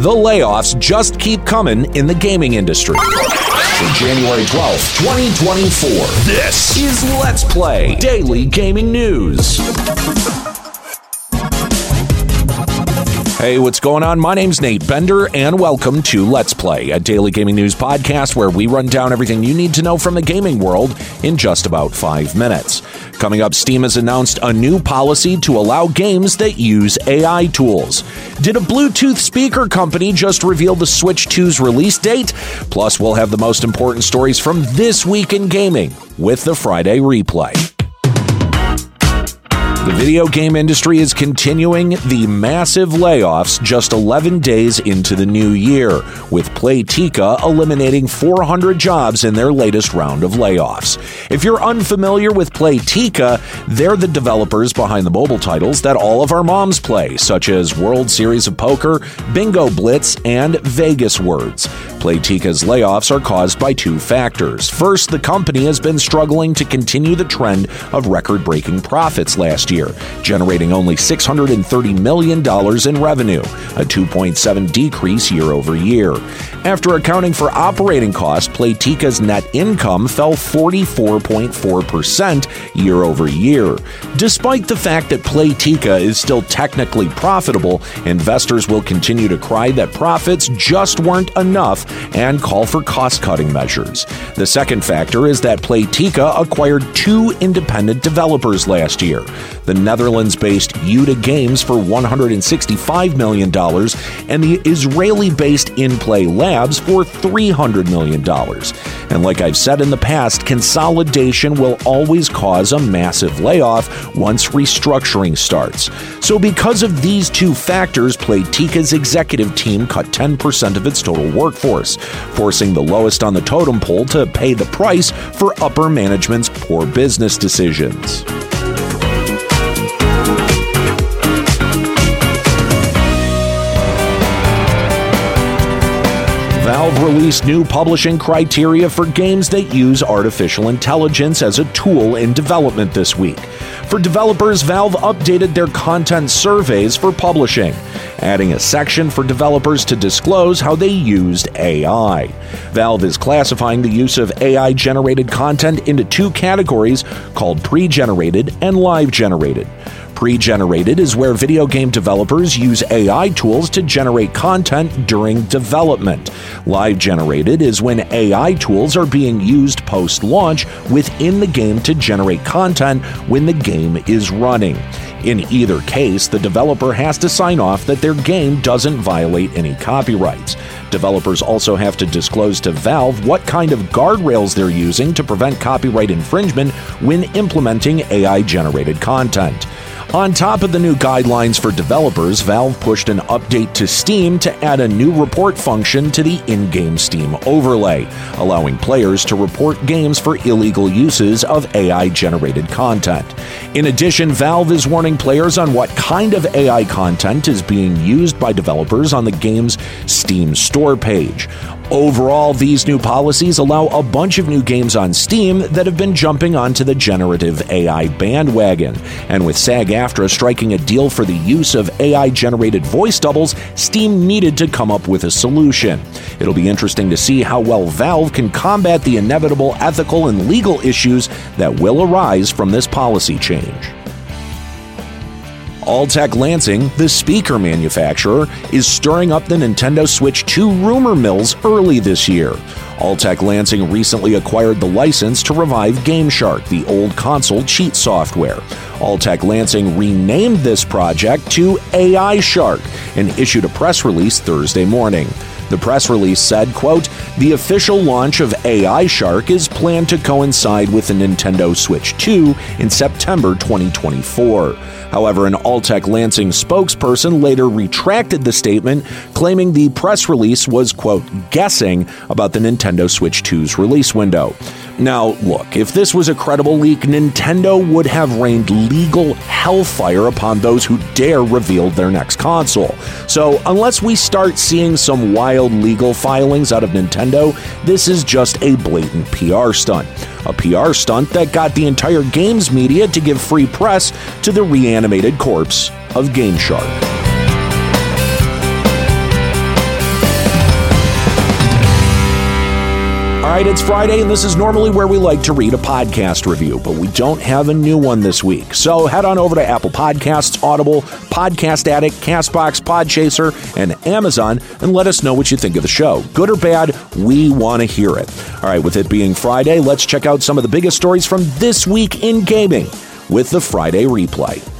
The layoffs just keep coming in the gaming industry. For January 12th, 2024, this is Let's Play Daily Gaming News. Hey, what's going on? My name's Nate Bender, and welcome to Let's Play, a daily gaming news podcast where we run down everything you need to know from the gaming world in just about five minutes. Coming up, Steam has announced a new policy to allow games that use AI tools. Did a Bluetooth speaker company just reveal the Switch 2's release date? Plus, we'll have the most important stories from this week in gaming with the Friday replay. The video game industry is continuing the massive layoffs just 11 days into the new year, with Playtika eliminating 400 jobs in their latest round of layoffs. If you're unfamiliar with Playtika, they're the developers behind the mobile titles that all of our moms play, such as World Series of Poker, Bingo Blitz, and Vegas Words. Playtika's layoffs are caused by two factors. First, the company has been struggling to continue the trend of record breaking profits last year, generating only $630 million in revenue, a 2.7 decrease year over year. After accounting for operating costs, Playtika's net income fell 44.4% year over year. Despite the fact that Playtika is still technically profitable, investors will continue to cry that profits just weren't enough and call for cost cutting measures. The second factor is that Playtika acquired two independent developers last year the Netherlands based Youda Games for $165 million and the Israeli based Innplay Labs for $300 million. And like I've said in the past, consolidation will always cause a massive layoff once restructuring starts. So, because of these two factors, Playtika's executive team cut 10% of its total workforce, forcing the lowest on the totem pole to pay the price for upper management's poor business decisions. Valve released new publishing criteria for games that use artificial intelligence as a tool in development this week. For developers, Valve updated their content surveys for publishing, adding a section for developers to disclose how they used AI. Valve is classifying the use of AI generated content into two categories called pre generated and live generated. Pre generated is where video game developers use AI tools to generate content during development. Live generated is when AI tools are being used post launch within the game to generate content when the game is running. In either case, the developer has to sign off that their game doesn't violate any copyrights. Developers also have to disclose to Valve what kind of guardrails they're using to prevent copyright infringement when implementing AI generated content. On top of the new guidelines for developers, Valve pushed an update to Steam to add a new report function to the in game Steam overlay, allowing players to report games for illegal uses of AI generated content. In addition, Valve is warning players on what kind of AI content is being used by developers on the game's Steam store page. Overall, these new policies allow a bunch of new games on Steam that have been jumping onto the generative AI bandwagon. And with SAG AFTRA striking a deal for the use of AI generated voice doubles, Steam needed to come up with a solution. It'll be interesting to see how well Valve can combat the inevitable ethical and legal issues that will arise from this policy change. Altec Lansing, the speaker manufacturer, is stirring up the Nintendo Switch 2 rumor mills early this year. Altec Lansing recently acquired the license to revive GameShark, the old console cheat software. Altec Lansing renamed this project to AI Shark and issued a press release Thursday morning. The press release said, quote, "The official launch of AI Shark is planned to coincide with the Nintendo Switch 2 in September 2024." However, an Altec Lansing spokesperson later retracted the statement, claiming the press release was, quote, guessing about the Nintendo Switch 2's release window. Now, look, if this was a credible leak, Nintendo would have rained legal hellfire upon those who dare reveal their next console. So, unless we start seeing some wild legal filings out of Nintendo, this is just a blatant PR stunt. A PR stunt that got the entire games media to give free press to the reanimated corpse of GameShark. All right, it's Friday, and this is normally where we like to read a podcast review, but we don't have a new one this week. So head on over to Apple Podcasts, Audible, Podcast Addict, Castbox, Podchaser, and Amazon and let us know what you think of the show. Good or bad, we want to hear it. All right, with it being Friday, let's check out some of the biggest stories from this week in gaming with the Friday replay.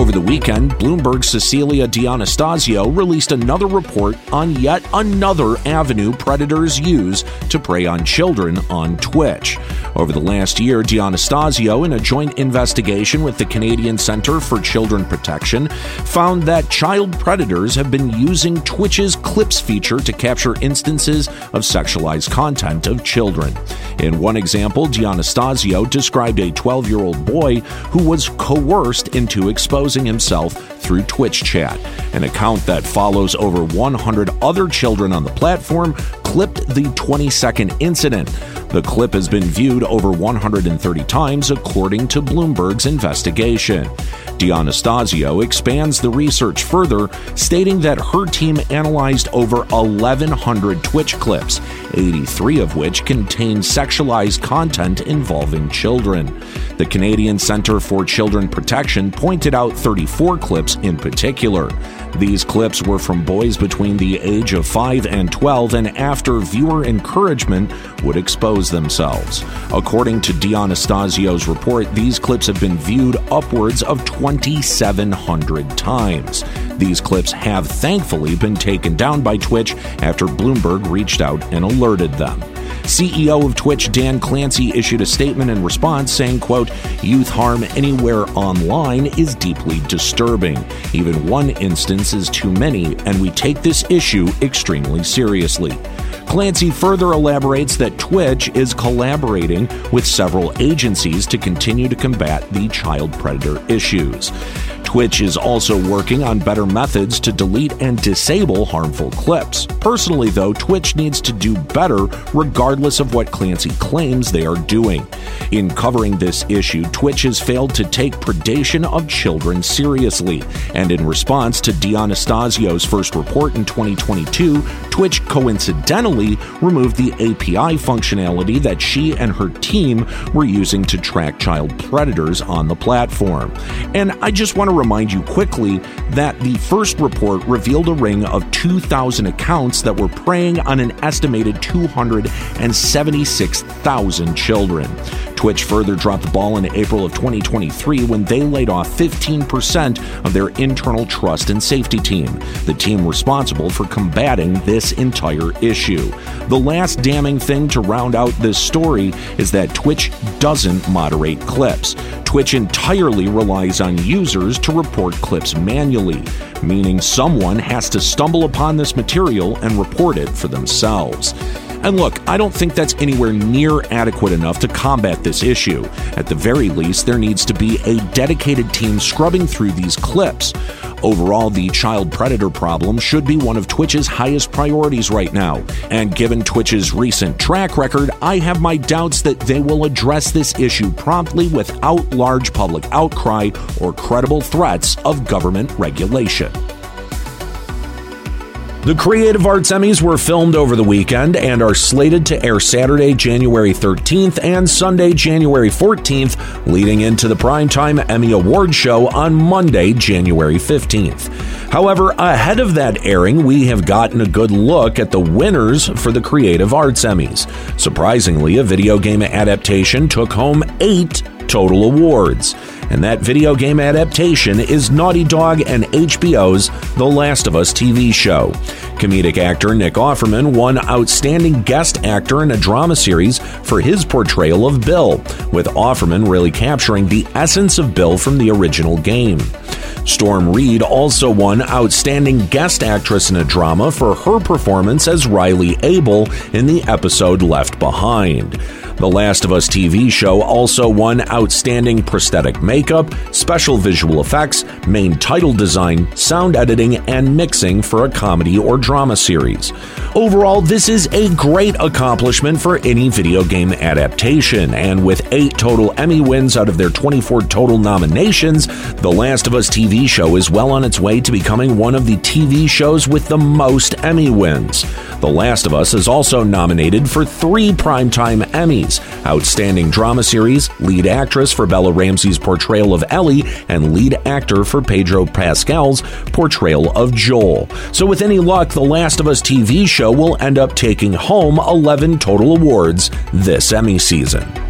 Over the weekend, Bloomberg's Cecilia D'Anastasio released another report on yet another avenue predators use to prey on children on Twitch. Over the last year, D'Anastasio, in a joint investigation with the Canadian Centre for Children Protection, found that child predators have been using Twitch's Clips feature to capture instances of sexualized content of children. In one example, D'Anastasio described a 12 year old boy who was coerced into exposing himself through Twitch chat. An account that follows over 100 other children on the platform clipped the 20 second incident. The clip has been viewed over 130 times, according to Bloomberg's investigation. D'Anastasio expands the research further, stating that her team analyzed over 1,100 Twitch clips, 83 of which contain sexualized content involving children. The Canadian Centre for Children Protection pointed out 34 clips in particular. These clips were from boys between the age of 5 and 12 and after viewer encouragement would expose themselves. According to D'Anastasio's report, these clips have been viewed upwards of 2,700 times. These clips have thankfully been taken down by Twitch after Bloomberg reached out and alerted them. CEO of Twitch, Dan Clancy, issued a statement in response saying, quote, youth harm anywhere online is deeply disturbing. Even one instance is too many, and we take this issue extremely seriously. Clancy further elaborates that Twitch is collaborating with several agencies to continue to combat the child predator issues. Twitch is also working on better methods to delete and disable harmful clips. Personally, though, Twitch needs to do better regardless of what Clancy claims they are doing. In covering this issue, Twitch has failed to take predation of children seriously, and in response to D'Anastasio's first report in 2022, Twitch coincidentally removed the API functionality that she and her team were using to track child predators on the platform. And I just want to remind you quickly that the first report revealed a ring of 2,000 accounts that were preying on an estimated 276,000 children. Twitch further dropped the ball in April of 2023 when they laid off 15% of their internal trust and safety team, the team responsible for combating this entire issue. The last damning thing to round out this story is that Twitch doesn't moderate clips. Twitch entirely relies on users to report clips manually, meaning someone has to stumble upon this material and report it for themselves. And look, I don't think that's anywhere near adequate enough to combat this issue. At the very least, there needs to be a dedicated team scrubbing through these clips. Overall, the child predator problem should be one of Twitch's highest priorities right now. And given Twitch's recent track record, I have my doubts that they will address this issue promptly without large public outcry or credible threats of government regulation. The Creative Arts Emmys were filmed over the weekend and are slated to air Saturday, January 13th and Sunday, January 14th, leading into the primetime Emmy Award show on Monday, January 15th. However, ahead of that airing, we have gotten a good look at the winners for the Creative Arts Emmys. Surprisingly, a video game adaptation took home eight total awards and that video game adaptation is Naughty Dog and HBO's The Last of Us TV show. Comedic actor Nick Offerman won Outstanding Guest Actor in a Drama Series for his portrayal of Bill, with Offerman really capturing the essence of Bill from the original game. Storm Reid also won Outstanding Guest Actress in a Drama for her performance as Riley Abel in the episode Left Behind. The Last of Us TV show also won Outstanding Prosthetic Makeup, Special Visual Effects, Main Title Design, Sound Editing, and Mixing for a comedy or drama series. Overall, this is a great accomplishment for any video game adaptation, and with eight total Emmy wins out of their 24 total nominations, The Last of Us TV show is well on its way to becoming one of the TV shows with the most Emmy wins. The Last of Us is also nominated for three Primetime Emmys Outstanding Drama Series, Lead Actress for Bella Ramsey's portrayal of Ellie, and Lead Actor for Pedro Pascal's portrayal of Joel. So, with any luck, The Last of Us TV show will end up taking home 11 total awards this Emmy season.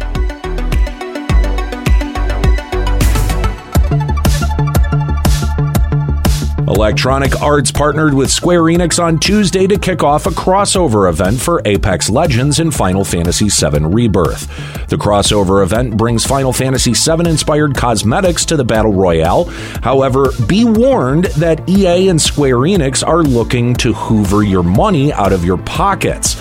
Electronic Arts partnered with Square Enix on Tuesday to kick off a crossover event for Apex Legends and Final Fantasy VII Rebirth. The crossover event brings Final Fantasy VII inspired cosmetics to the Battle Royale. However, be warned that EA and Square Enix are looking to hoover your money out of your pockets.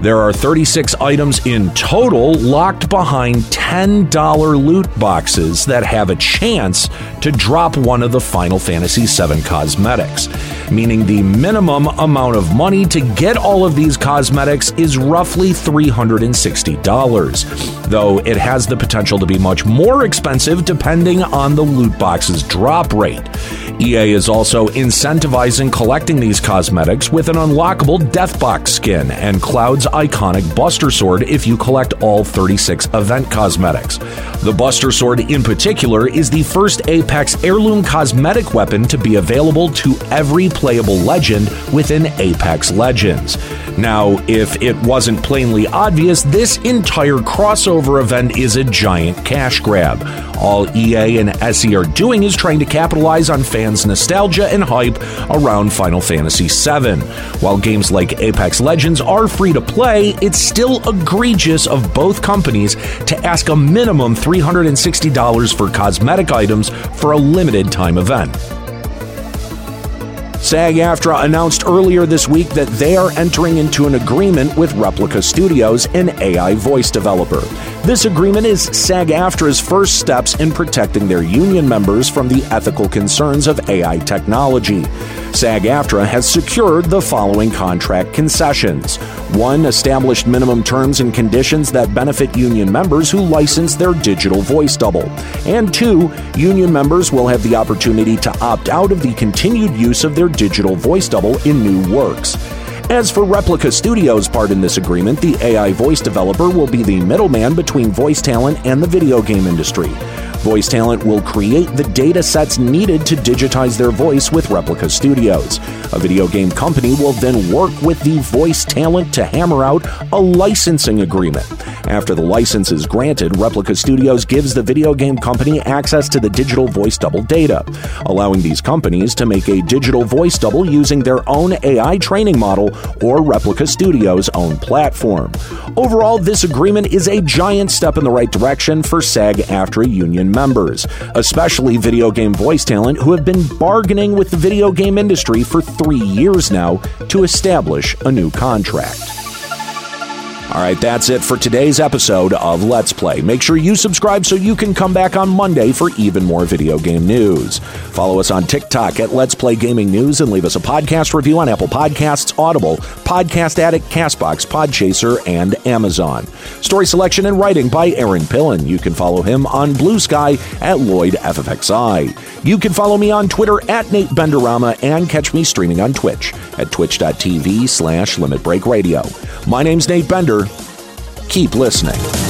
There are 36 items in total locked behind $10 loot boxes that have a chance to drop one of the Final Fantasy VII cosmetics, meaning the minimum amount of money to get all of these cosmetics is roughly $360, though it has the potential to be much more expensive depending on the loot box's drop rate. EA is also incentivizing collecting these cosmetics with an unlockable Deathbox skin and Cloud's iconic Buster Sword if you collect all 36 event cosmetics. The Buster Sword, in particular, is the first Apex heirloom cosmetic weapon to be available to every playable legend within Apex Legends. Now, if it wasn't plainly obvious, this entire crossover event is a giant cash grab. All EA and SE are doing is trying to capitalize on fans' nostalgia and hype around Final Fantasy VII. While games like Apex Legends are free to play, it's still egregious of both companies to ask a minimum $360 for cosmetic items for a limited time event. SAG AFTRA announced earlier this week that they are entering into an agreement with Replica Studios, an AI voice developer. This agreement is SAG AFTRA's first steps in protecting their union members from the ethical concerns of AI technology. SAG AFTRA has secured the following contract concessions one, established minimum terms and conditions that benefit union members who license their digital voice double. And two, union members will have the opportunity to opt out of the continued use of their digital voice double in new works. As for Replica Studios' part in this agreement, the AI voice developer will be the middleman between voice talent and the video game industry. Voice Talent will create the data sets needed to digitize their voice with Replica Studios. A video game company will then work with the voice talent to hammer out a licensing agreement. After the license is granted, Replica Studios gives the video game company access to the digital voice double data, allowing these companies to make a digital voice double using their own AI training model or Replica Studios' own platform. Overall, this agreement is a giant step in the right direction for SAG AFTRA union members, especially video game voice talent who have been bargaining with the video game industry for three years now to establish a new contract. All right, that's it for today's episode of Let's Play. Make sure you subscribe so you can come back on Monday for even more video game news. Follow us on TikTok at Let's Play Gaming News and leave us a podcast review on Apple Podcasts, Audible, Podcast Addict, Castbox, Podchaser, and Amazon. Story selection and writing by Aaron Pillen. You can follow him on Blue Sky at Lloyd FFXI. You can follow me on Twitter at Nate Benderama and catch me streaming on Twitch at twitch.tv slash Limit Break Radio. My name's Nate Bender. Keep listening.